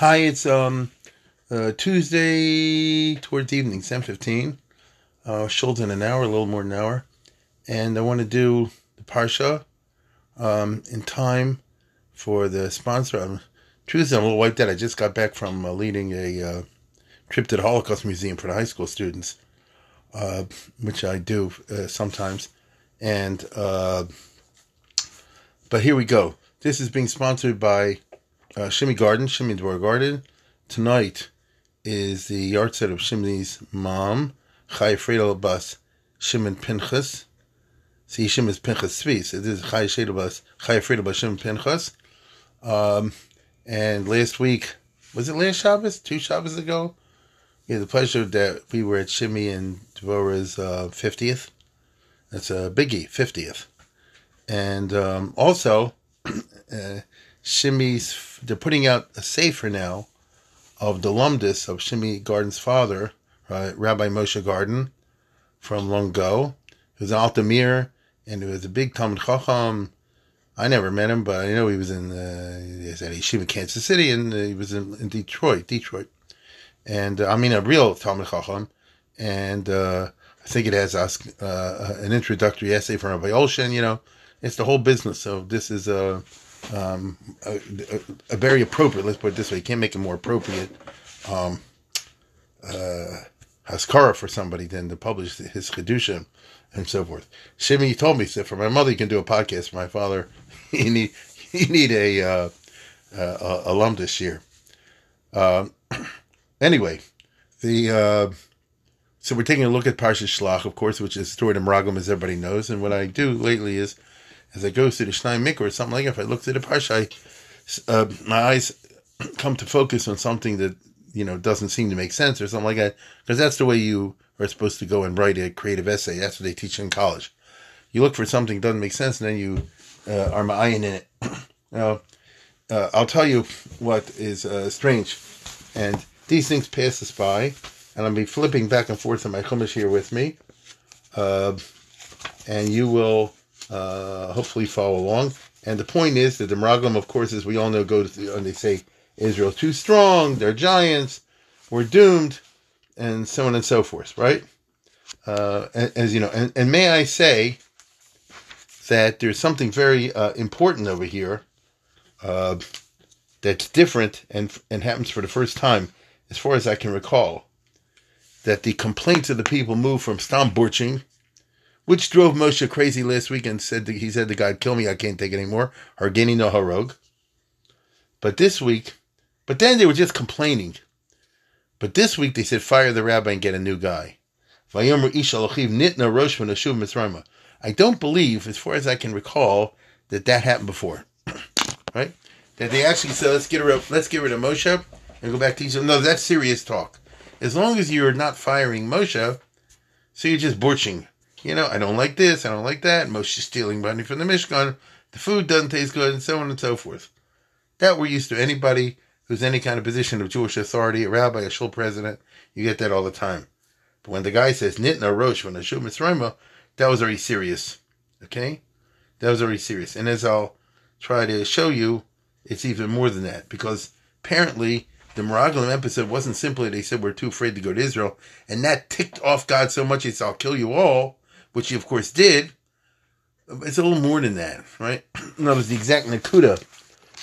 Hi, it's um uh, Tuesday towards evening, seven fifteen. Uh, Schultz in an hour, a little more than an hour, and I want to do the parsha um, in time for the sponsor. I'm, Tuesday, I'm a little wiped out. I just got back from uh, leading a uh, trip to the Holocaust Museum for the high school students, uh, which I do uh, sometimes, and uh, but here we go. This is being sponsored by uh, Shimmy Garden, Shimmy Dwar Garden. Tonight is the yahrzeit of Shimony's mom, Chai Friedel Bas Shimon Pinchas. See, Shimon is Pinchas Tzvi, so this is Chai Friedel Bas, Chai Shimon Pinchas. Um, and last week, was it last Shabbos? Two Shabbos ago? Yeah, the pleasure that we were at Shimmy and Dvora's uh, 50th. That's a biggie, 50th. And um, also, uh, Shimmy's they're putting out a sefer now of the lumdis of Shimmy Garden's father, right, Rabbi Moshe Garden, from long ago. He was an Altamir, and he was a big Talmud Chacham. I never met him, but I know he was in uh, he Yeshiva Kansas City, and uh, he was in, in, Detroit, Detroit. And uh, I mean, a real Talmud Chacham. And uh, I think it has uh, an introductory essay from Rabbi Olshin, you know. It's the whole business. So this is a um, a, a, a, very appropriate. Let's put it this way: you can't make a more appropriate um, uh, haskara for somebody than to publish his kedusha and so forth. Shimmy told me said for my mother you can do a podcast. For my father, you need you need a uh, uh, alum this year. Um, anyway, the uh, so we're taking a look at Parsha Shlach, of course, which is stored in Meraglim, as everybody knows. And what I do lately is as I go through the Shnai Mikra or something like that, if I look through the Parsha, uh, my eyes come to focus on something that, you know, doesn't seem to make sense or something like that, because that's the way you are supposed to go and write a creative essay. That's what they teach in college. You look for something that doesn't make sense, and then you uh, are my eyeing in it. now, uh, I'll tell you what is uh, strange, and these things pass us by, and I'll be flipping back and forth in my chumash here with me, uh, and you will uh, hopefully follow along. And the point is that the Meraglim, of course, as we all know, go to and they say Israel's too strong, they're giants, we're doomed, and so on and so forth, right? Uh, as you know, and, and may I say that there's something very uh, important over here uh, that's different and and happens for the first time, as far as I can recall, that the complaints of the people move from Stamburching which drove Moshe crazy last week and said he said to God, "Kill me, I can't take it anymore." Hargeni no harog. But this week, but then they were just complaining. But this week they said, "Fire the rabbi and get a new guy." I don't believe, as far as I can recall, that that happened before, right? That they actually said, "Let's get rid of, let's get rid of Moshe and go back to Israel." No, that's serious talk. As long as you're not firing Moshe, so you're just borching you know, I don't like this, I don't like that. Moshe stealing money from the Mishkan. The food doesn't taste good, and so on and so forth. That we're used to. Anybody who's any kind of position of Jewish authority, a rabbi, a shul president, you get that all the time. But when the guy says Nitna Rosh when the Shul Mitzrayim, that was very serious. Okay? That was very serious. And as I'll try to show you, it's even more than that. Because apparently the Meraglim episode wasn't simply they said we're too afraid to go to Israel, and that ticked off God so much he said, I'll kill you all which he of course did, it's a little more than that, right? Words, the exact Nakuda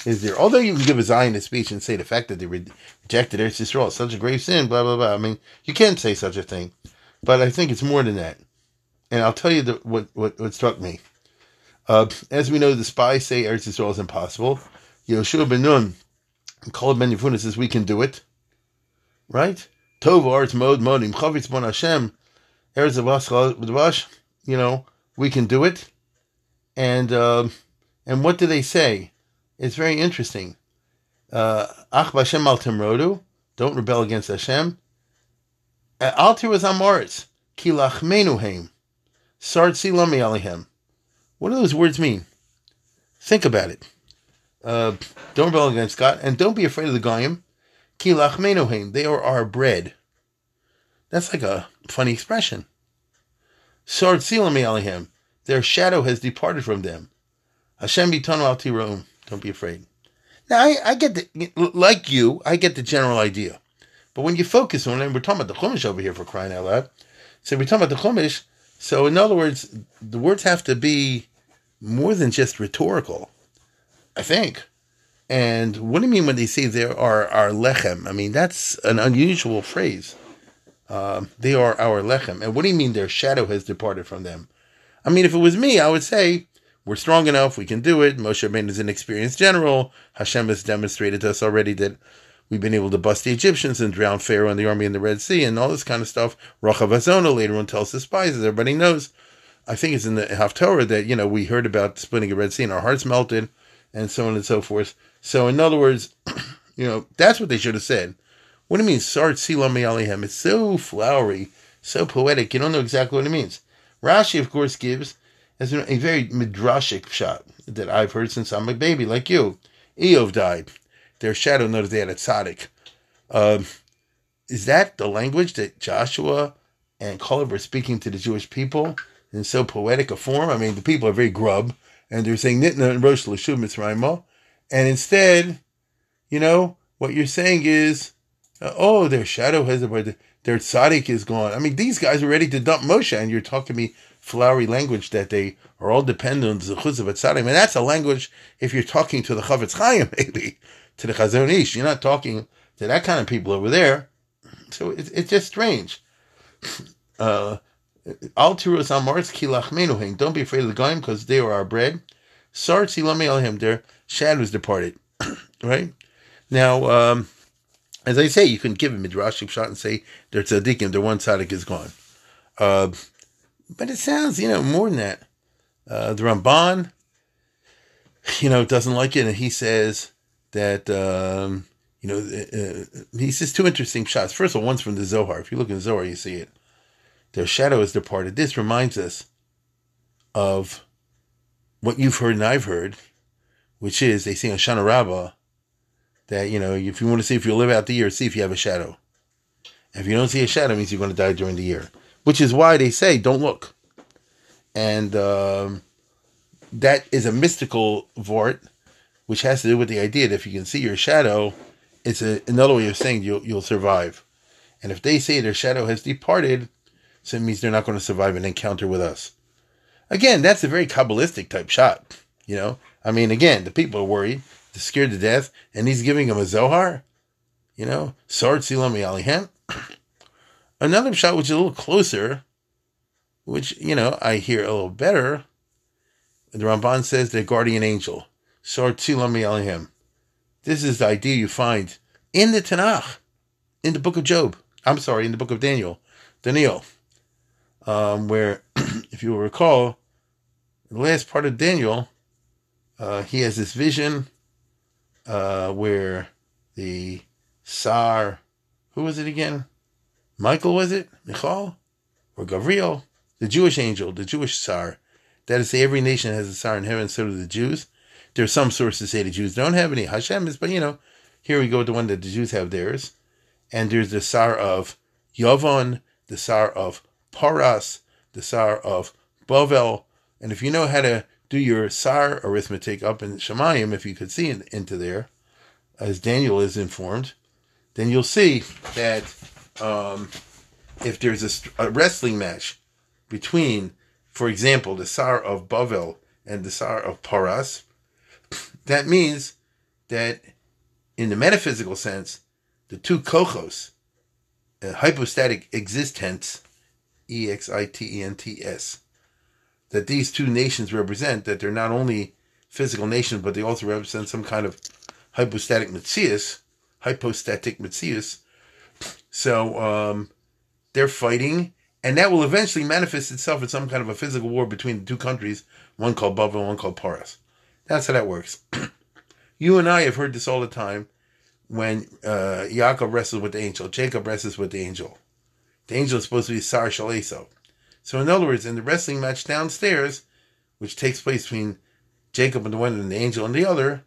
is there. Although you can give a Zionist speech and say the fact that they rejected Eretz Yisrael is such a grave sin, blah, blah, blah. I mean, you can say such a thing. But I think it's more than that. And I'll tell you the, what, what, what struck me. Uh, as we know, the spies say Eretz Yisrael is impossible. Yoshua ben Nun, Kol ben Yifuna says we can do it. Right? Tov arts mod modim chavitz bon Hashem. Eretz Yisrael you know, we can do it. And uh, and what do they say? It's very interesting. Uh, Ach b'Hashem al timrodu, don't rebel against Hashem. Uh, al tiraz amoritz, ki lachmenu heim, sart silami alihem. What do those words mean? Think about it. Uh, don't rebel against God, and don't be afraid of the goyim. Ki lachmenu heim, they are our bread. That's like a funny expression. Sard Silami Alihim. Their shadow has departed from them. Hashem bitanu al tirum. Don't be afraid. Now, I, I get the, like you, I get the general idea. But when you focus on it, we're talking about the Chumash over here for crying out loud. So we're talking about the Chumash. So in other words, the words have to be more than just rhetorical, I think. And what do you mean when they say there are are lechem? I mean, that's an unusual phrase. Um, they are our lechem. And what do you mean their shadow has departed from them? I mean, if it was me, I would say, we're strong enough, we can do it. Moshe Rabbeinu is an experienced general. Hashem has demonstrated to us already that we've been able to bust the Egyptians and drown Pharaoh and the army in the Red Sea and all this kind of stuff. Rachav Azona later on tells the spies, as everybody knows. I think it's in the Haftorah that, you know, we heard about splitting a Red Sea and our hearts melted and so on and so forth. So, in other words, you know, that's what they should have said. What do you mean, Sart Silam Alihem? It's so flowery, so poetic. You don't know exactly what it means. Rashi, of course, gives as a very midrashic shot that I've heard since I'm a baby, like you. Iyov died. Their shadow noticed they had a tzaddik. Um, is that the language that Joshua and Caleb were speaking to the Jewish people in so poetic a form? I mean, the people are very grub, and they're saying Nitna and Rosh Lashub Mitzrayimah. And instead, you know, what you're saying is, uh, oh, their shadow has a their tzaddik is gone. I mean, these guys are ready to dump Moshe, and you're talking to me flowery language that they are all dependent on the chutz of tzaddik. Mean, that's a language if you're talking to the Chafetz Chaim, maybe to the Chazon Ish. You're not talking to that kind of people over there. So it's it's just strange. Uh, Al tirus amars kilach Don't be afraid of the goyim because they are our bread. Sar tzilami alhim. Their shadows departed. right now, um, as I say, you can give a midrashic shot and say their tzaddikim, their one tzaddik is gone. Uh, but it sounds, you know, more than that. Uh, the Ramban, you know, doesn't like it, and he says that um, you know uh, uh, he says two interesting shots. First of all, one's from the Zohar. If you look in the Zohar, you see it. Their shadow is departed. This reminds us of what you've heard and I've heard, which is they sing on Shana Rabbah that you know if you want to see if you live out the year, see if you have a shadow. If you don't see a shadow, means you're going to die during the year. Which is why they say don't look, and um, that is a mystical vort which has to do with the idea that if you can see your shadow, it's a, another way of saying you'll, you'll survive. And if they say their shadow has departed, so it means they're not going to survive an encounter with us. Again, that's a very Kabbalistic type shot. You know, I mean, again, the people are worried, they're scared to death, and he's giving them a Zohar. You know, Sard Silami Alihem. Another shot which is a little closer, which, you know, I hear a little better. The Ramban says the guardian angel. This is the idea you find in the Tanakh, in the book of Job. I'm sorry, in the book of Daniel, Daniel, um, where, if you will recall, the last part of Daniel, uh, he has this vision uh, where the Tsar, who was it again? Michael, was it? Michal? Or Gabriel? The Jewish angel, the Jewish Tsar. That is, every nation has a Tsar in heaven, so do the Jews. There's some sources say the Jews don't have any. Hashem is, but you know, here we go with the one that the Jews have theirs. And there's the Sar of Yavon, the Sar of Paras, the Sar of Bovel. And if you know how to do your Sar arithmetic up in Shemayim, if you could see in, into there, as Daniel is informed, then you'll see that um, if there's a, a, wrestling match between, for example, the Sar of Bavel and the Sar of Paras, that means that in the metaphysical sense, the two kochos, uh, hypostatic existence, E X I T E N T S, that these two nations represent, that they're not only physical nations, but they also represent some kind of hypostatic mitzias, hypostatic mitzias. So um, they're fighting, and that will eventually manifest itself in some kind of a physical war between the two countries, one called Bava and one called Paras. That's how that works. you and I have heard this all the time when uh, Yaakov wrestles with the angel, Jacob wrestles with the angel. The angel is supposed to be Sar Shaleso. So, in other words, in the wrestling match downstairs, which takes place between Jacob and the one and the angel and the other,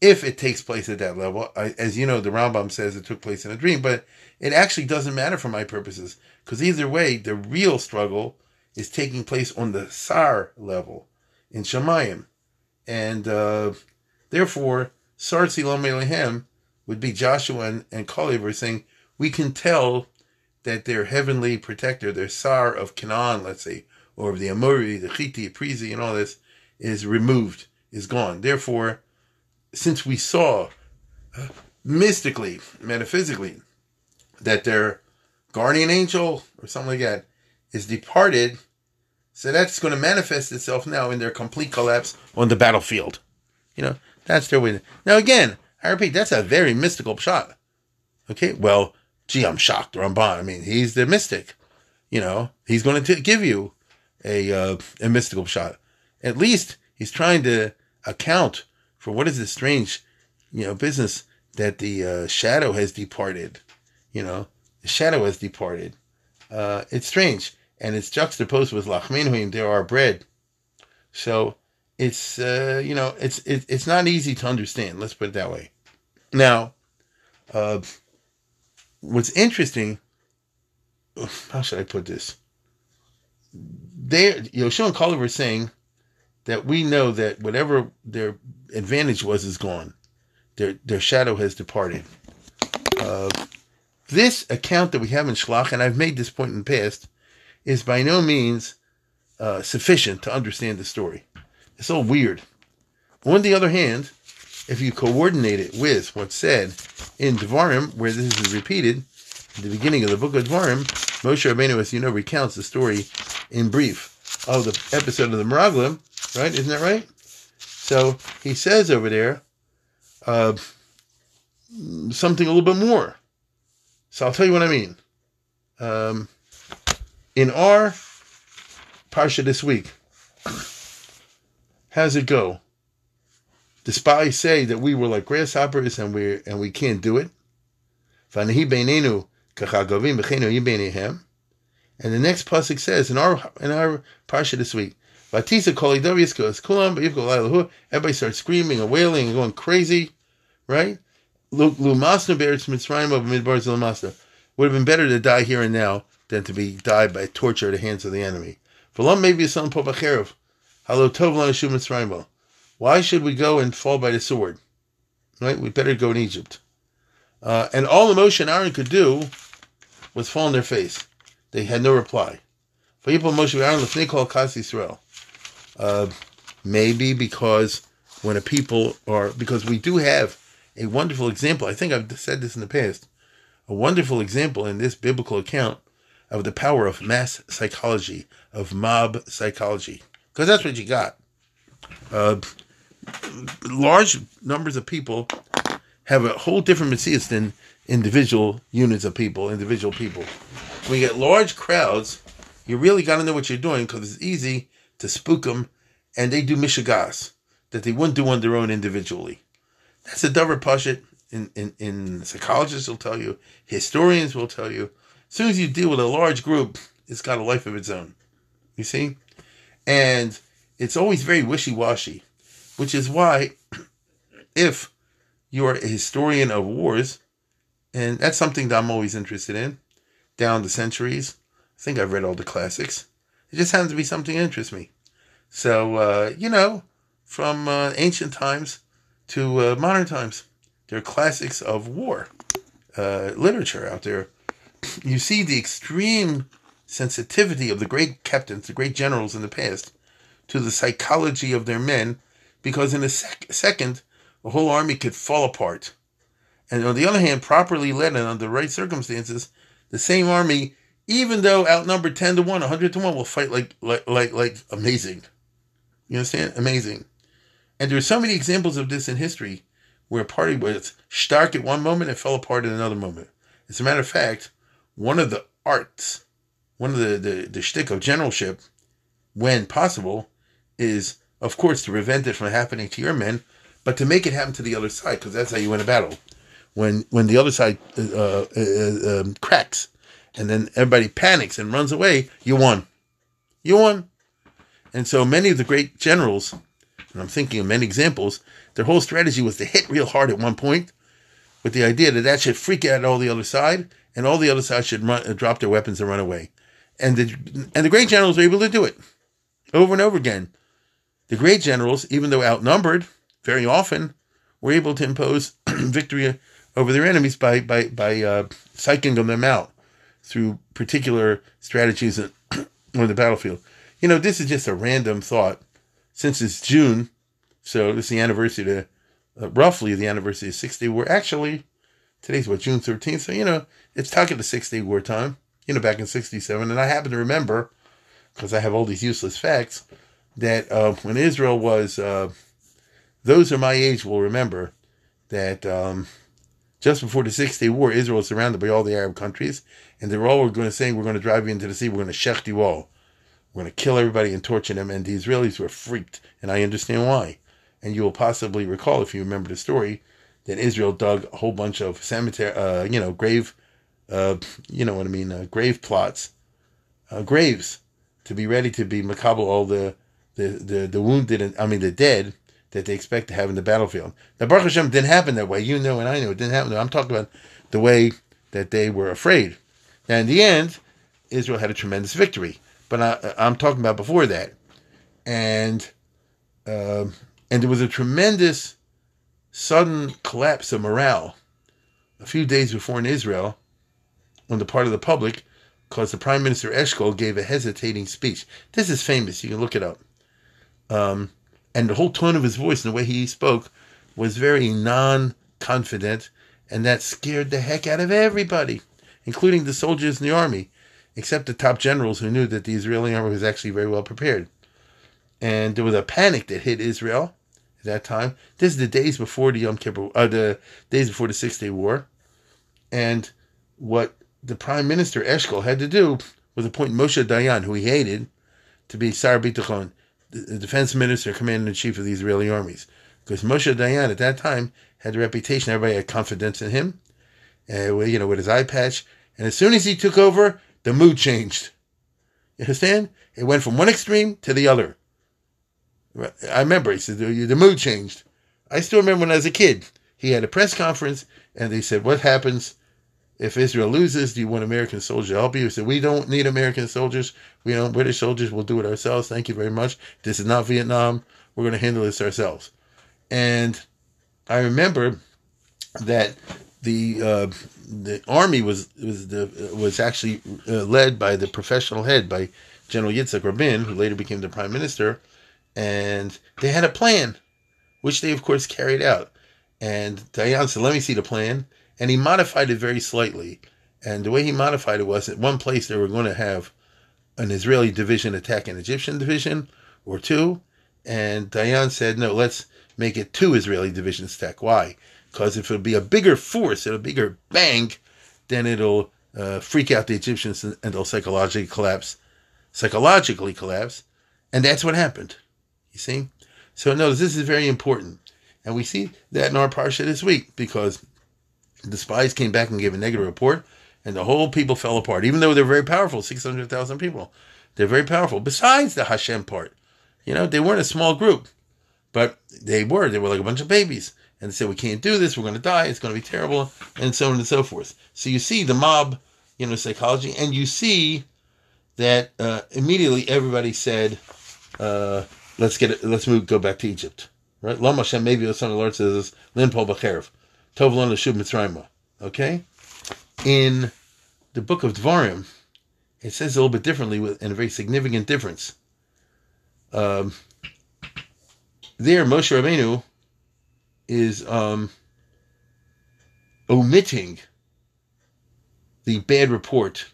if it takes place at that level, I, as you know, the Rambam says it took place in a dream, but it actually doesn't matter for my purposes because either way, the real struggle is taking place on the Sar level in Shemayim. And uh, therefore Sartzi Lomelehem would be Joshua and, and Caleb saying, we can tell that their heavenly protector, their Sar of Canaan, let's say, or of the Amori, the Chiti, Prizi, and all this, is removed, is gone. Therefore, since we saw uh, mystically, metaphysically, that their guardian angel or something like that is departed, so that's going to manifest itself now in their complete collapse on the battlefield. You know, that's their way. Now, again, I repeat, that's a very mystical shot. Okay, well, gee, I'm shocked, Ramban. I mean, he's the mystic. You know, he's going to give you a uh, a mystical shot. At least he's trying to account for what is this strange, you know, business that the uh, shadow has departed. You know, the shadow has departed. Uh, it's strange, and it's juxtaposed with lachminuim. There are bread. So it's uh, you know it's it, it's not easy to understand. Let's put it that way. Now, uh, what's interesting? How should I put this? They Yoshua and Caleb were saying that we know that whatever their advantage was is gone. Their their shadow has departed. Uh, this account that we have in Shlach, and I've made this point in the past, is by no means uh, sufficient to understand the story. It's all weird. On the other hand, if you coordinate it with what's said in Devarim, where this is repeated, at the beginning of the book of Devarim, Moshe Rabbeinu, as you know, recounts the story in brief of the episode of the Meraglim, right? Isn't that right? So he says over there uh, something a little bit more. So I'll tell you what I mean. Um, in our parsha this week, how's it go? The spies say that we were like grasshoppers and we and we can't do it. And the next pasuk says in our in our parsha this week, Everybody starts screaming and wailing and going crazy, right? Would have been better to die here and now than to be died by torture at the hands of the enemy. V'lam maybe povacherev. Halo tov Mitzrayim. Why should we go and fall by the sword? Right? We better go in Egypt. Uh, and all the Moshe and Aaron could do was fall on their face. They had no reply. Uh, maybe because when a people are because we do have a wonderful example. I think I've said this in the past. A wonderful example in this biblical account of the power of mass psychology, of mob psychology, because that's what you got. Uh, large numbers of people have a whole different messias than individual units of people, individual people. When you get large crowds, you really got to know what you're doing because it's easy to spook them, and they do mishagas that they wouldn't do on their own individually. That's a davar pashit. In, in, in psychologists will tell you, historians will tell you. As soon as you deal with a large group, it's got a life of its own. You see? And it's always very wishy washy, which is why, if you're a historian of wars, and that's something that I'm always interested in, down the centuries, I think I've read all the classics. It just happens to be something that interests me. So, uh, you know, from uh, ancient times to uh, modern times. there are classics of war uh, literature out there. You see the extreme sensitivity of the great captains, the great generals in the past, to the psychology of their men, because in a sec- second, a whole army could fall apart. And on the other hand, properly led and under the right circumstances, the same army, even though outnumbered 10 to 1, 100 to 1, will fight like, like, like, like amazing. You understand? Amazing. And there are so many examples of this in history where a party was stark at one moment and fell apart at another moment. As a matter of fact, one of the arts, one of the, the, the shtick of generalship, when possible, is, of course, to prevent it from happening to your men, but to make it happen to the other side, because that's how you win a battle. When when the other side uh, uh, uh, um, cracks, and then everybody panics and runs away, you won. You won. And so many of the great generals and I'm thinking of many examples, their whole strategy was to hit real hard at one point with the idea that that should freak out all the other side and all the other side should run, uh, drop their weapons and run away. And the, and the great generals were able to do it over and over again. The great generals, even though outnumbered very often, were able to impose victory over their enemies by by by uh, psyching them out through particular strategies on the battlefield. You know, this is just a random thought. Since it's June, so this is the anniversary to uh, roughly the anniversary of Six Day War. Actually, today's what June thirteenth. So you know, it's talking to Six Day War time. You know, back in '67, and I happen to remember because I have all these useless facts that uh, when Israel was, uh, those are my age will remember that um, just before the Six Day War, Israel was surrounded by all the Arab countries, and they were all going to say, "We're going to drive you into the sea. We're going to shecht you all. We're going to kill everybody and torture them." And the Israelis were freaked, and I understand why. And you will possibly recall, if you remember the story, that Israel dug a whole bunch of cemetery, uh, you know, grave, uh, you know what I mean, uh, grave plots, uh, graves, to be ready to be makabel all the the the, the wounded and I mean the dead that they expect to have in the battlefield. Now, Baruch Hashem didn't happen that way. You know, and I know it didn't happen. I'm talking about the way that they were afraid. Now, in the end, Israel had a tremendous victory. But I, am talking about before that, and uh, and there was a tremendous sudden collapse of morale a few days before in Israel on the part of the public because the Prime Minister Eshkol gave a hesitating speech. This is famous. You can look it up. Um, and the whole tone of his voice and the way he spoke was very non-confident, and that scared the heck out of everybody, including the soldiers in the army, except the top generals who knew that the Israeli army was actually very well prepared. And there was a panic that hit Israel at that time. This is the days before the Yom Kippur, uh, the days before the Six Day War, and what the Prime Minister Eshkol had to do was appoint Moshe Dayan, who he hated, to be Sar Bitachon the defense minister, commander in chief of the Israeli armies. Because Moshe Dayan at that time had the reputation, everybody had confidence in him, uh, you know, with his eye patch. And as soon as he took over, the mood changed. You understand? It went from one extreme to the other. I remember, he said, the mood changed. I still remember when I was a kid, he had a press conference and they said, What happens if Israel loses, do you want American soldiers to help you? He said, We don't need American soldiers. We don't British soldiers. We'll do it ourselves. Thank you very much. This is not Vietnam. We're going to handle this ourselves. And I remember that the uh, the army was was the was actually uh, led by the professional head by General Yitzhak Rabin, who later became the prime minister, and they had a plan, which they of course carried out. And Dayan said, "Let me see the plan." And he modified it very slightly. And the way he modified it was at one place they were going to have an Israeli division attack an Egyptian division or two. And Dayan said, no, let's make it two Israeli divisions attack. Why? Because if it'll be a bigger force, a bigger bang, then it'll uh, freak out the Egyptians and they'll psychologically collapse, psychologically collapse. And that's what happened. You see? So notice this is very important. And we see that in our parsha this week because the spies came back and gave a negative report, and the whole people fell apart. Even though they're very powerful, six hundred thousand people, they're very powerful. Besides the Hashem part, you know, they weren't a small group, but they were. They were like a bunch of babies, and they said, "We can't do this. We're going to die. It's going to be terrible," and so on and so forth. So you see the mob, you know, psychology, and you see that uh, immediately everybody said, uh, "Let's get it. Let's move. Go back to Egypt." Right? Lam Hashem. Maybe the son of the Lord says, "Lin Paul Bacherev." Tovlon Lashub Mitzrayimah. Okay? In the book of Dvarim, it says a little bit differently with, and a very significant difference. Um, there, Moshe Rabbeinu is um, omitting the bad report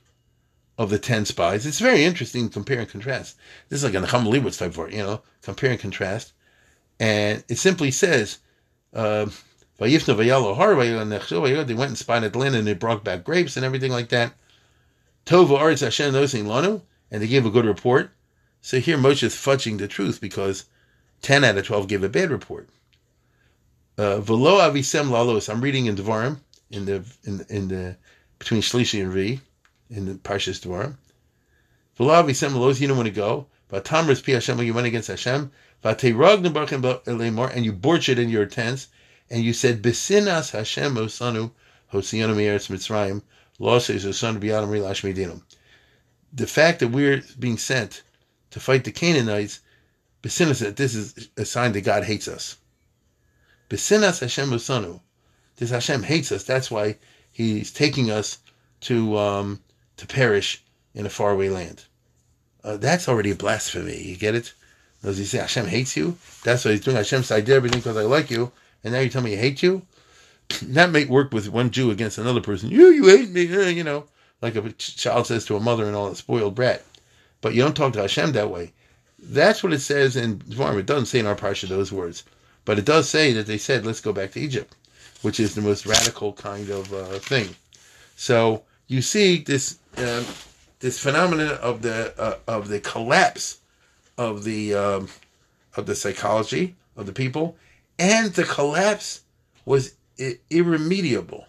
of the 10 spies. It's very interesting compare and contrast. This is like a Nechama Leibowitz type of you know, compare and contrast. And it simply says, uh, they went and at land and they brought back grapes and everything like that. Tova Aretz Hashem Nosin Lanu, and they gave a good report. So here Moshe is fudging the truth because 10 out of 12 gave a bad report. Uh, Velo Avisem Lalos, I'm reading in Devarim, in the, in, in the, between Shlishi and V, in the Parshas Devarim. Velo Avisem Lalos, you don't want to go. But Tamras Pi Hashem, you went against Hashem. Vateirag Nebarchim and you borched it in your tents and you said, Besinas Hashem Osanu Hosianu Mieretz Mitzrayim, Losses Osanu Biadam Rilash Medinum. The fact that we're being sent to fight the Canaanites, Besinas, that this is a sign that God hates us. Besinas Hashem Usanu. This Hashem hates us. That's why He's taking us to um, to perish in a faraway land. Uh, that's already a blasphemy. You get it? Does he say Hashem hates you? That's what he's doing. Hashem said, I did everything because I like you, and now you tell me you hate you? That may work with one Jew against another person. You, you hate me, you know, like a child says to a mother and all that spoiled brat. But you don't talk to Hashem that way. That's what it says in Dvarim. It doesn't say in our parsha those words, but it does say that they said, "Let's go back to Egypt," which is the most radical kind of uh, thing. So you see this uh, this phenomenon of the uh, of the collapse of the um, of the psychology of the people, and the collapse was irremediable.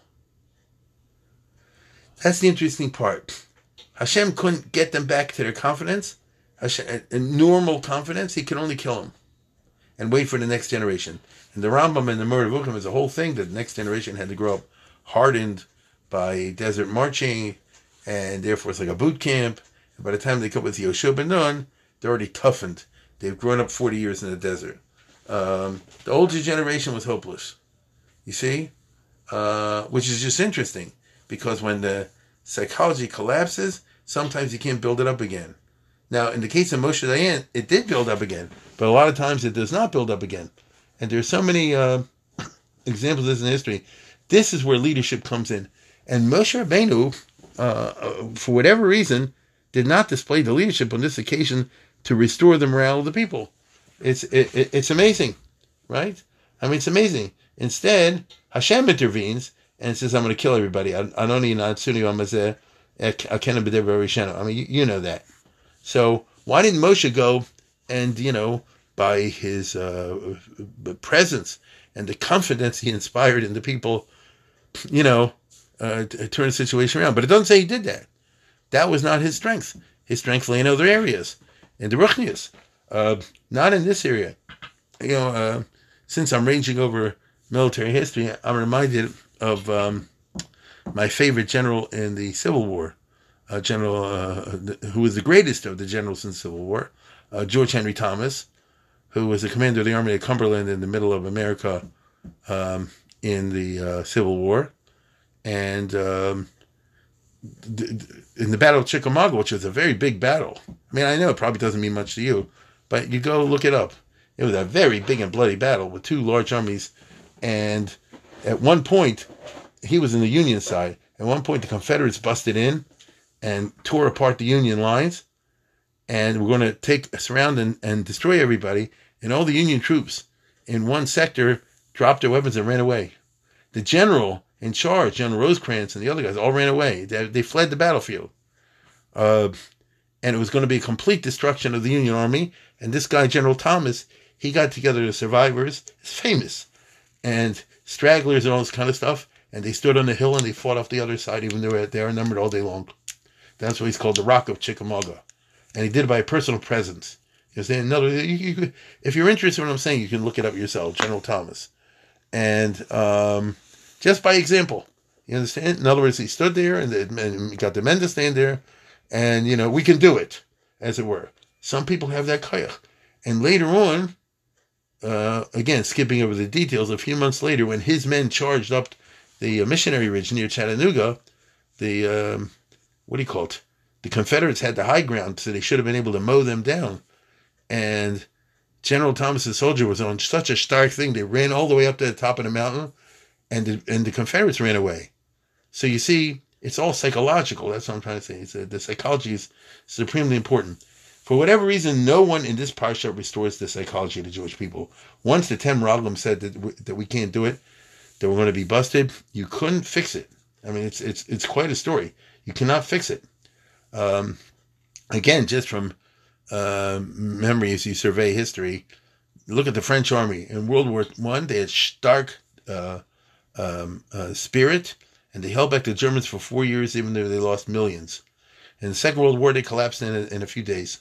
That's the interesting part. Hashem couldn't get them back to their confidence, Hashem, normal confidence. He could only kill them and wait for the next generation. And the Rambam and the Murder of is a whole thing that the next generation had to grow up hardened by desert marching, and therefore it's like a boot camp. And by the time they come with Yoshua ben Nun, they're already toughened. They've grown up 40 years in the desert. Um, the older generation was hopeless. You see? Uh, which is just interesting because when the psychology collapses, sometimes you can't build it up again. Now, in the case of Moshe Dayan, it did build up again, but a lot of times it does not build up again. And there's so many uh, examples of this in history. This is where leadership comes in. And Moshe Rabbeinu, uh, uh, for whatever reason, did not display the leadership on this occasion to restore the morale of the people. It's it, it's amazing, right? I mean, it's amazing. Instead, Hashem intervenes and says, "I'm going to kill everybody." Anoni I mean, you, you know that. So why didn't Moshe go and you know by his uh, presence and the confidence he inspired in the people, you know, uh, turn the situation around? But it doesn't say he did that. That was not his strength. His strength lay in other areas, in the Ruchnius, uh, not in this area. You know, uh, since I'm ranging over military history, I'm reminded of um, my favorite general in the Civil War, uh, General uh, who was the greatest of the generals in the Civil War, uh, George Henry Thomas, who was the commander of the Army of Cumberland in the middle of America um, in the uh, Civil War, and um, in the Battle of Chickamauga, which was a very big battle. I mean, I know it probably doesn't mean much to you, but you go look it up. It was a very big and bloody battle with two large armies, and at one point, he was in the Union side. At one point, the Confederates busted in and tore apart the Union lines, and we're going to take a surround and, and destroy everybody. And all the Union troops in one sector dropped their weapons and ran away. The general in charge, General Rosecrans and the other guys, all ran away. They, they fled the battlefield. Uh, and it was going to be a complete destruction of the Union Army. And this guy, General Thomas, he got together the survivors. It's famous. And stragglers and all this kind of stuff. And they stood on the hill and they fought off the other side, even though they were numbered all day long. That's why he's called the Rock of Chickamauga. And he did it by personal presence. You understand? Another, you, you, if you're interested in what I'm saying, you can look it up yourself, General Thomas. And um, just by example. You understand? In other words, he stood there and, and got the men to stand there, and you know we can do it, as it were. Some people have that kayach, and later on, uh, again skipping over the details, a few months later, when his men charged up the uh, missionary ridge near Chattanooga, the um, what do you call it? The Confederates had the high ground, so they should have been able to mow them down, and General Thomas's soldier was on such a stark thing. They ran all the way up to the top of the mountain and the, and the Confederates ran away. So you see, it's all psychological. That's what I'm trying to say. Uh, the psychology is supremely important. For whatever reason, no one in this parsha restores the psychology of the Jewish people. Once the ten Raglim said that we, that we can't do it, that we're going to be busted, you couldn't fix it. I mean, it's it's it's quite a story. You cannot fix it. Um, again, just from uh, memory, as you survey history, look at the French army in World War One. They had stark uh, um, uh, spirit, and they held back the Germans for four years, even though they lost millions. In the Second World War, they collapsed in a, in a few days.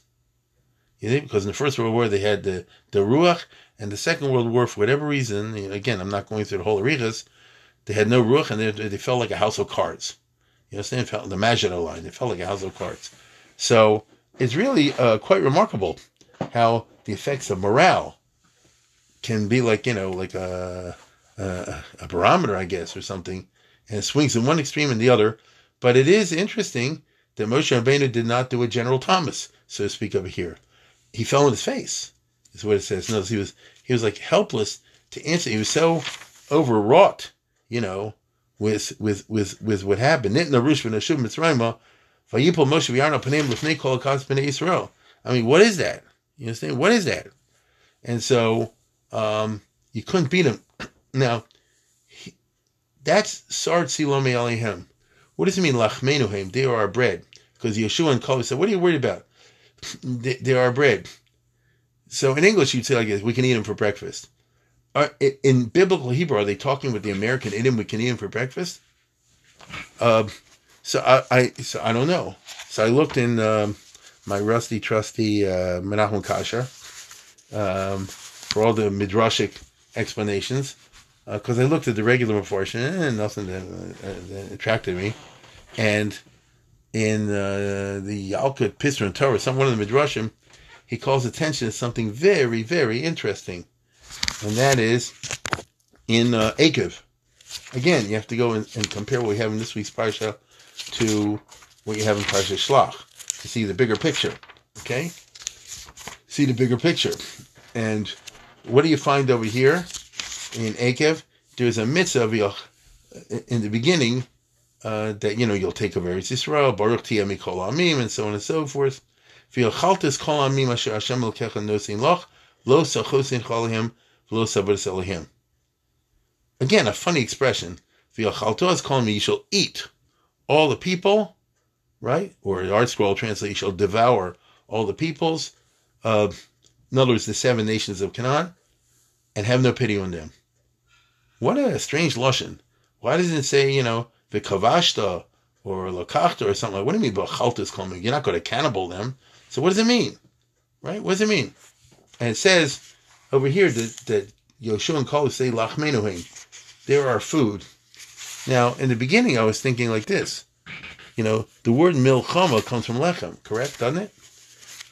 You know, because in the First World War they had the the ruach, and the Second World War, for whatever reason, you know, again, I'm not going through the whole arichas, they had no ruach, and they, they felt like a house of cards. You understand? Felt the Maginot line. They felt like a house of cards. So it's really uh, quite remarkable how the effects of morale can be like you know like a uh, a barometer, I guess, or something, and it swings in one extreme and the other. But it is interesting that Moshe Rabbeinu did not do a General Thomas, so to speak, over here. He fell on his face, is what it says. No, he was he was like helpless to answer. He was so overwrought, you know, with with with with what happened. I mean, what is that? You understand? What is that? And so um, you couldn't beat him. Now, that's Sard Silome Alihem. What does it mean, Lachmenuhem? They are our bread. Because Yeshua and Kol said, What are you worried about? They, are our bread. So in English, you'd say like this We can eat them for breakfast. In biblical Hebrew, are they talking with the American idiom? We can eat them for breakfast. Uh, so I, I, so I don't know. So I looked in um, my rusty, trusty uh, Menachem Kasher um, for all the midrashic explanations because uh, I looked at the regular portion and nothing that, uh, that attracted me. And in uh, the Yalkut Pisra and Torah, some one of the midrashim, he calls attention to something very, very interesting and that is in uh, Akev. Again, you have to go and, and, compare what we have in this week's Parsha to what you have in Parsha Shlach to see the bigger picture. Okay? See the bigger picture. And what do you find over here in Akev? There's a mitzvah in the beginning uh, that, you know, you'll take over Eretz Yisrael, Baruch Tiyah Mikol Amim, and so on and so forth. Kol Amim Asher Hashem Lokecha Nosin Loch, Lo Sachosin Cholahim, Again, a funny expression. V'yachalto is calling me, you shall eat all the people, right? Or the ArtScroll translates, you shall devour all the peoples. Uh, in other words, the seven nations of Canaan, and have no pity on them. What a strange lushan. Why doesn't it say, you know, the kavashta or lakachta or something like? What do you mean by chaltas coming? You're not going to cannibal them. So what does it mean, right? What does it mean? And it says over here that, that Yoshua and Kol say lachmenuhin. There are food. Now, in the beginning, I was thinking like this. You know, the word milchama comes from lechem, correct? Doesn't it?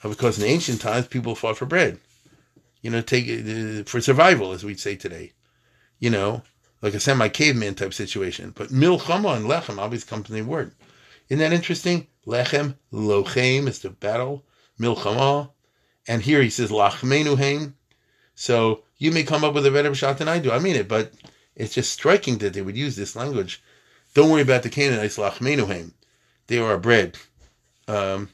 Uh, because in ancient times, people fought for bread. You know, take uh, for survival, as we'd say today. You know, like a semi-caveman type situation. But milchama and lechem obviously come from the word. Isn't that interesting? Lechem, lochem is the battle. Milchama. And here he says lachmenuhem. So you may come up with a better shot than I do. I mean it, but it's just striking that they would use this language. Don't worry about the Canaanites, lachmenuhem. They are bread. Um,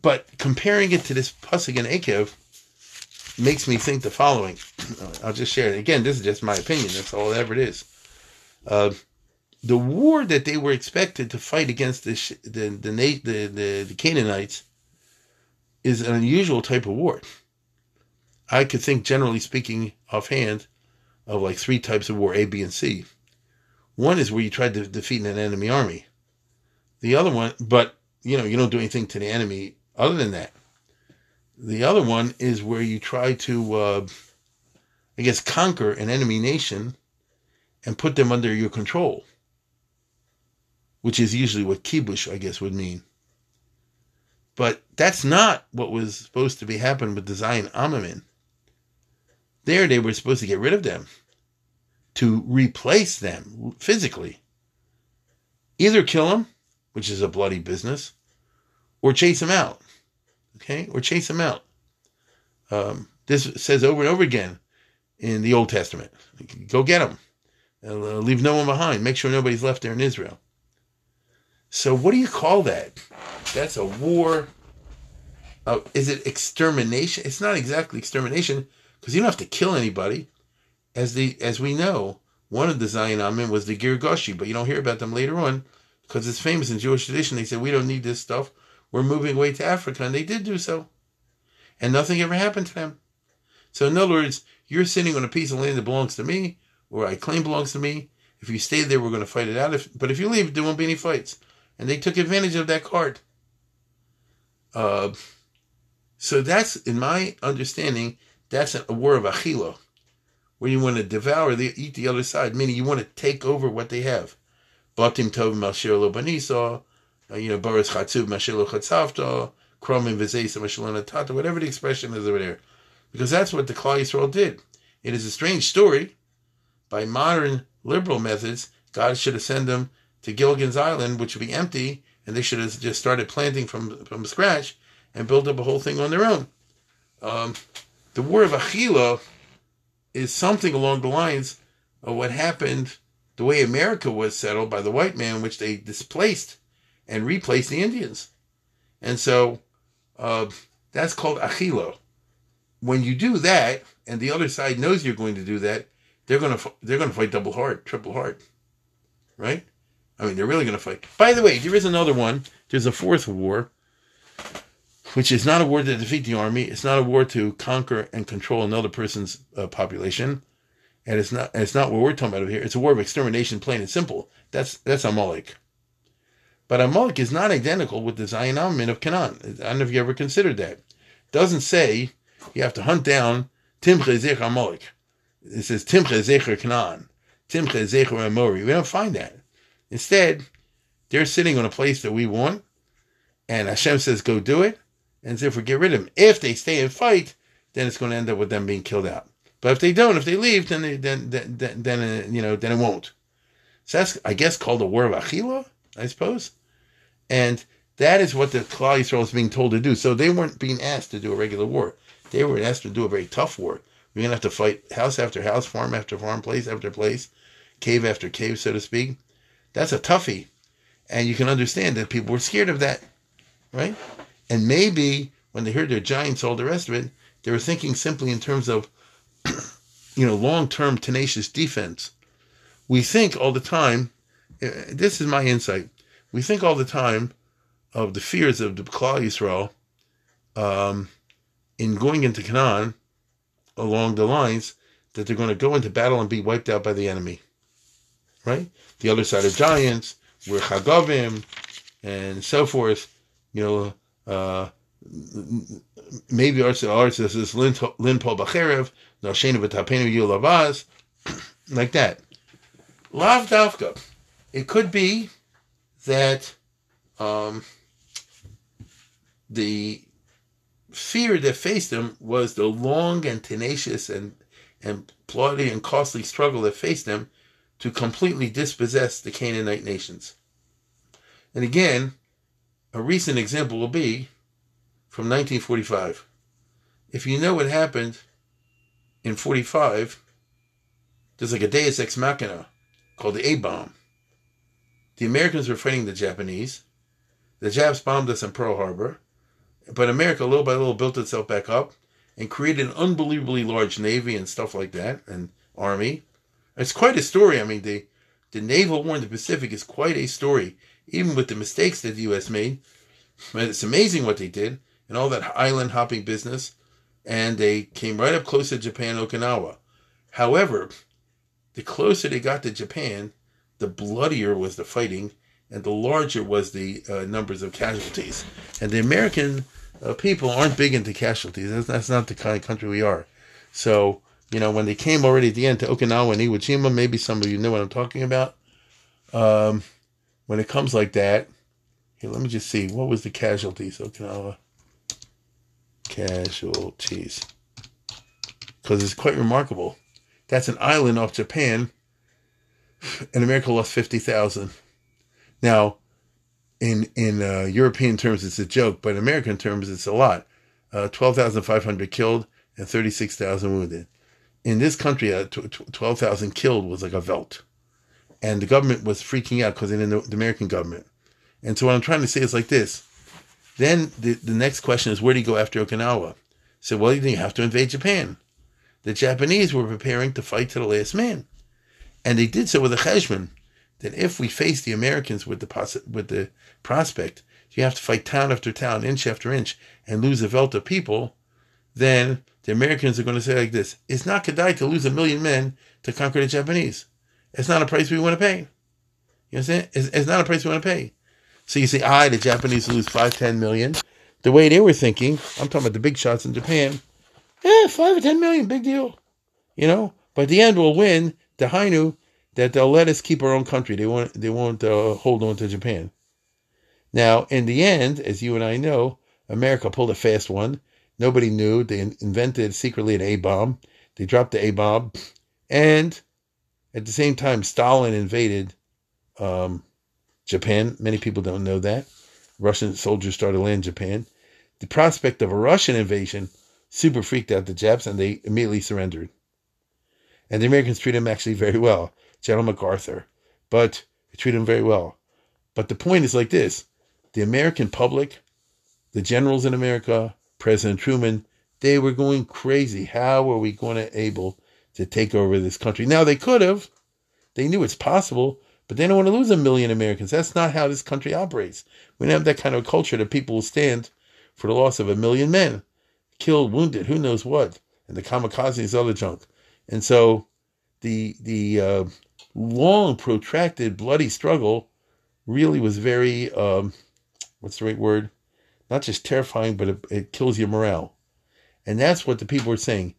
but comparing it to this pasuk in Akev makes me think the following. I'll just share it again. This is just my opinion. That's all ever it is. Uh, the war that they were expected to fight against the the the, the, the, the Canaanites is an unusual type of war. I could think, generally speaking, offhand, of like three types of war A, B, and C. One is where you try to defeat an enemy army. The other one, but you know, you don't do anything to the enemy other than that. The other one is where you try to, uh, I guess, conquer an enemy nation and put them under your control, which is usually what kibush, I guess, would mean. But that's not what was supposed to be happening with the Zion Amamin. There, they were supposed to get rid of them, to replace them physically. Either kill them, which is a bloody business, or chase them out. Okay? Or chase them out. Um, this says over and over again in the Old Testament go get them. Uh, leave no one behind. Make sure nobody's left there in Israel. So, what do you call that? That's a war. Uh, is it extermination? It's not exactly extermination because you don't have to kill anybody. As the as we know, one of the Zion Amin was the Girgashi, but you don't hear about them later on because it's famous in Jewish tradition. They said we don't need this stuff. We're moving away to Africa, and they did do so, and nothing ever happened to them. So in other words, you're sitting on a piece of land that belongs to me, or I claim belongs to me. If you stay there, we're going to fight it out. If, but if you leave, there won't be any fights. And they took advantage of that card. Uh, so that's, in my understanding, that's a war of achila, where you want to devour, the, eat the other side, meaning you want to take over what they have. Batim tov mashir lo banisa, uh, you know, baris chatzuv mashir lo chatzavta, kromim v'zeis mashir tata, whatever the expression is over there. Because that's what the Klal Yisrael did. It is a strange story. By modern liberal methods, God should have sent them to Gilligan's Island, which would be empty, and they should have just started planting from, from scratch and built up a whole thing on their own. Um, the War of Achila is something along the lines of what happened the way America was settled by the white man, which they displaced and replace the Indians. And so uh, that's called achilo. When you do that, and the other side knows you're going to do that, they're gonna they're gonna fight double hard, triple hard, right? I mean, they're really gonna fight. By the way, there is another one. There's a fourth war, which is not a war to defeat the army. It's not a war to conquer and control another person's uh, population, and it's not. And it's not what we're talking about here. It's a war of extermination, plain and simple. That's that's Amalek. But a Amalek is not identical with the Zion Ammin of Canaan. I don't know if you ever considered that. It doesn't say you have to hunt down Timche Zecher Amalek. It says Timche Zecher Canaan. Timche Zecher Amori. We don't find that. Instead, they're sitting on a place that we want, and Hashem says, go do it, and if we get rid of them. If they stay and fight, then it's going to end up with them being killed out. But if they don't, if they leave, then they, then then then, then you know then it won't. So that's I guess called a war of achila, I suppose. And that is what the Klal Yisrael was being told to do. So they weren't being asked to do a regular war. They were asked to do a very tough war. We're going to have to fight house after house, farm after farm, place after place, cave after cave, so to speak. That's a toughie. And you can understand that people were scared of that, right? And maybe when they heard their giants, all the rest of it, they were thinking simply in terms of, you know, long term tenacious defense. We think all the time, this is my insight we think all the time of the fears of the Klal Yisrael um, in going into Canaan along the lines that they're going to go into battle and be wiped out by the enemy. Right? The other side of giants, we're Chagavim, and so forth. You know, uh, maybe ours is Lin Paul Bacherev, Noshenu V'Tapenu Yulavaz, like that. Lav Davka. It could be that um, the fear that faced him was the long and tenacious and and bloody and costly struggle that faced them to completely dispossess the Canaanite nations. And again, a recent example will be from 1945. If you know what happened in 45, there's like a deus ex machina called the A bomb. The Americans were fighting the Japanese. The Japs bombed us in Pearl Harbor. But America, little by little, built itself back up and created an unbelievably large navy and stuff like that, and army. It's quite a story. I mean, the, the naval war in the Pacific is quite a story, even with the mistakes that the U.S. made. But It's amazing what they did and all that island hopping business. And they came right up close to Japan, Okinawa. However, the closer they got to Japan, the bloodier was the fighting and the larger was the uh, numbers of casualties. And the American uh, people aren't big into casualties. That's, that's, not the kind of country we are. So, you know, when they came already at the end to Okinawa and Iwo Jima, maybe some of you know what I'm talking about. Um, when it comes like that, here, let me just see. What was the casualties? Okinawa. Casualties. Because it's quite remarkable. That's an island off Japan and America lost 50,000. Now, in in uh, European terms, it's a joke, but in American terms, it's a lot. Uh, 12,500 killed and 36,000 wounded. In this country, uh, 12,000 killed was like a velt. And the government was freaking out because they didn't know the American government. And so what I'm trying to say is like this. Then the, the next question is, where do you go after Okinawa? So, well, you have to invade Japan. The Japanese were preparing to fight to the last man. And they did so with a cheshbon that if we face the Americans with the poss- with the prospect, you have to fight town after town, inch after inch, and lose a velt of people, then the Americans are going to say like this: It's not Kedai to lose a million men to conquer the Japanese. It's not a price we want to pay. You understand? It's, it's not a price we want to pay. So you say, ah, the Japanese lose five, ten million. The way they were thinking, I'm talking about the big shots in Japan. Yeah, five or ten million, big deal. You know, but at the end we'll win the Hainu that they'll let us keep our own country. They won't they won't uh, hold on to Japan. Now, in the end, as you and I know, America pulled a fast one. Nobody knew. They invented secretly an A bomb. They dropped the A bomb, and at the same time, Stalin invaded um, Japan. Many people don't know that. Russian soldiers started landing Japan. The prospect of a Russian invasion super freaked out the Japs, and they immediately surrendered. And the Americans treated him actually very well, General MacArthur. But they treated him very well. But the point is like this: the American public, the generals in America, President Truman, they were going crazy. How are we going to able to take over this country? Now they could have. They knew it's possible, but they don't want to lose a million Americans. That's not how this country operates. We don't have that kind of culture that people will stand for the loss of a million men, killed, wounded, who knows what, and the kamikazes, other junk. And so, the the uh, long, protracted, bloody struggle really was very um, what's the right word? Not just terrifying, but it, it kills your morale. And that's what the people were saying.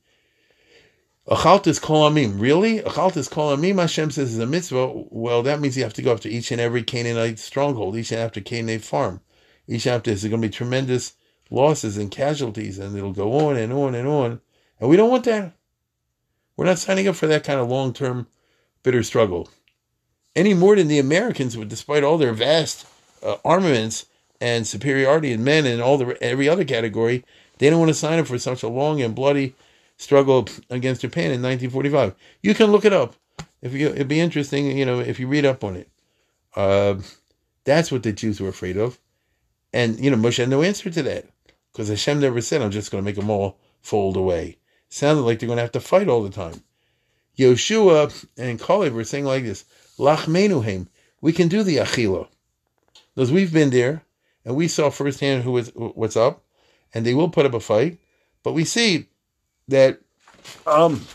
Achaltis kol amim. Really? Achaltis kol amim, Hashem says is a mitzvah. Well, that means you have to go after each and every Canaanite stronghold, each and after Canaanite farm. Each and after there's going to be tremendous losses and casualties, and it'll go on and on and on. And we don't want that. We're not signing up for that kind of long term bitter struggle. Any more than the Americans, would, despite all their vast uh, armaments and superiority in men and all the every other category, they don't want to sign up for such a long and bloody struggle against Japan in 1945. You can look it up. If you, it'd be interesting, you know, if you read up on it. Uh, that's what the Jews were afraid of, and you know, Moshe had no answer to that because Hashem never said, "I'm just going to make them all fold away." Sounded like they're going to have to fight all the time. Yoshua and Kalev were saying like this: "Lachmenuhem, we can do the achila." Because we've been there and we saw firsthand who was what's up, and they will put up a fight. But we see that um,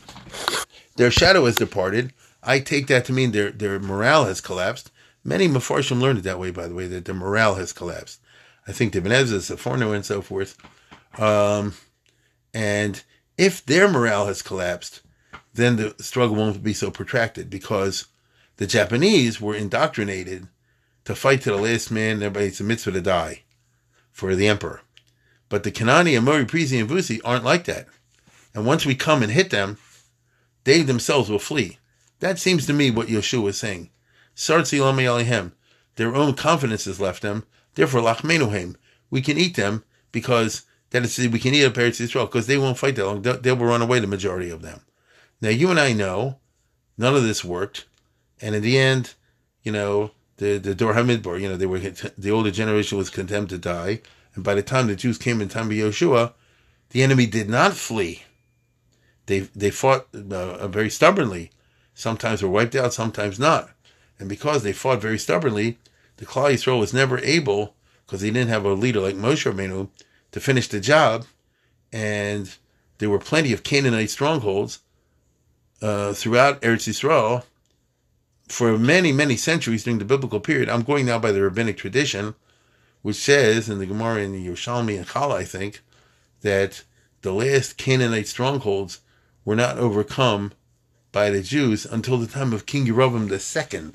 their shadow has departed. I take that to mean their their morale has collapsed. Many Mefarshim learned it that way, by the way, that their morale has collapsed. I think the Benezes, Seforno, and so forth. Um, and if their morale has collapsed, then the struggle won't be so protracted because the Japanese were indoctrinated to fight to the last man. Everybody's a mitzvah to die for the emperor. But the Kanani and Mori, Prizi, and Vusi aren't like that. And once we come and hit them, they themselves will flee. That seems to me what Yeshua is saying. Sartzi Lami Alihem. Their own confidence has left them. Therefore, Lachmenuhem. We can eat them because that is, we can eat up Eretz Yisrael because they won't fight that long. They will run away, the majority of them. Now, you and I know none of this worked. And in the end, you know, the, the Dor Hamidbar, you know, they were, the older generation was condemned to die. And by the time the Jews came in time of Yeshua, the enemy did not flee. They they fought uh, very stubbornly. Sometimes were wiped out, sometimes not. And because they fought very stubbornly, the Klal Yisrael was never able, because they didn't have a leader like Moshe Rabbeinu, to finish the job. And there were plenty of Canaanite strongholds uh, throughout Eretz Yisrael for many, many centuries during the biblical period. I'm going now by the rabbinic tradition, which says in the Gemara in the Yerushalmi and Chala, I think, that the last Canaanite strongholds were not overcome by the Jews until the time of King Yerovam II,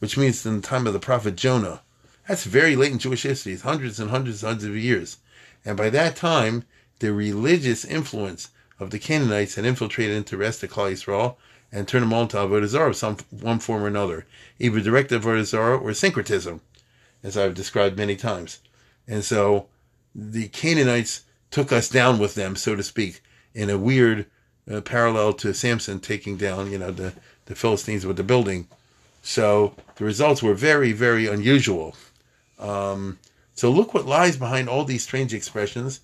which means in the time of the prophet Jonah. That's very late in Jewish history. It's hundreds and hundreds and hundreds of years. And by that time, the religious influence of the Canaanites had infiltrated into the rest of Klal Yisrael and turned them all into Avodah Zarah of some one form or another, either direct Avodah Zarah or syncretism, as I've described many times. And so the Canaanites took us down with them, so to speak, in a weird uh, parallel to Samson taking down, you know, the, the Philistines with the building. So the results were very, very unusual. Um, so look what lies behind all these strange expressions,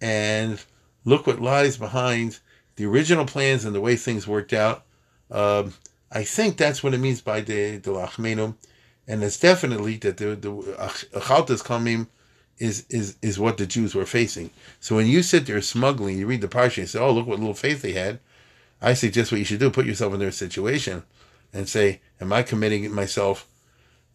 and look what lies behind the original plans and the way things worked out. Um, I think that's what it means by the the lachmenum, and it's definitely that the the achaltas kamim is is is what the Jews were facing. So when you sit there smuggling, you read the parsha and say, "Oh, look what little faith they had." I suggest what you should do: put yourself in their situation, and say, "Am I committing myself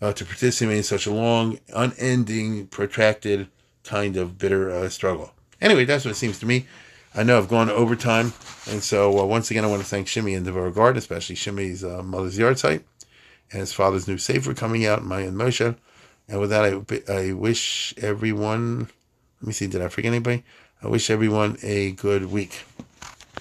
uh, to participate in such a long, unending, protracted kind of bitter uh, struggle?" Anyway, that's what it seems to me. I know I've gone over time, and so uh, once again, I want to thank Shimi and Devorah Garden, especially Shimi's uh, mother's site and his father's new sefer coming out, Maya and Moshe. And with that, I, I wish everyone, let me see, did I forget anybody? I wish everyone a good week.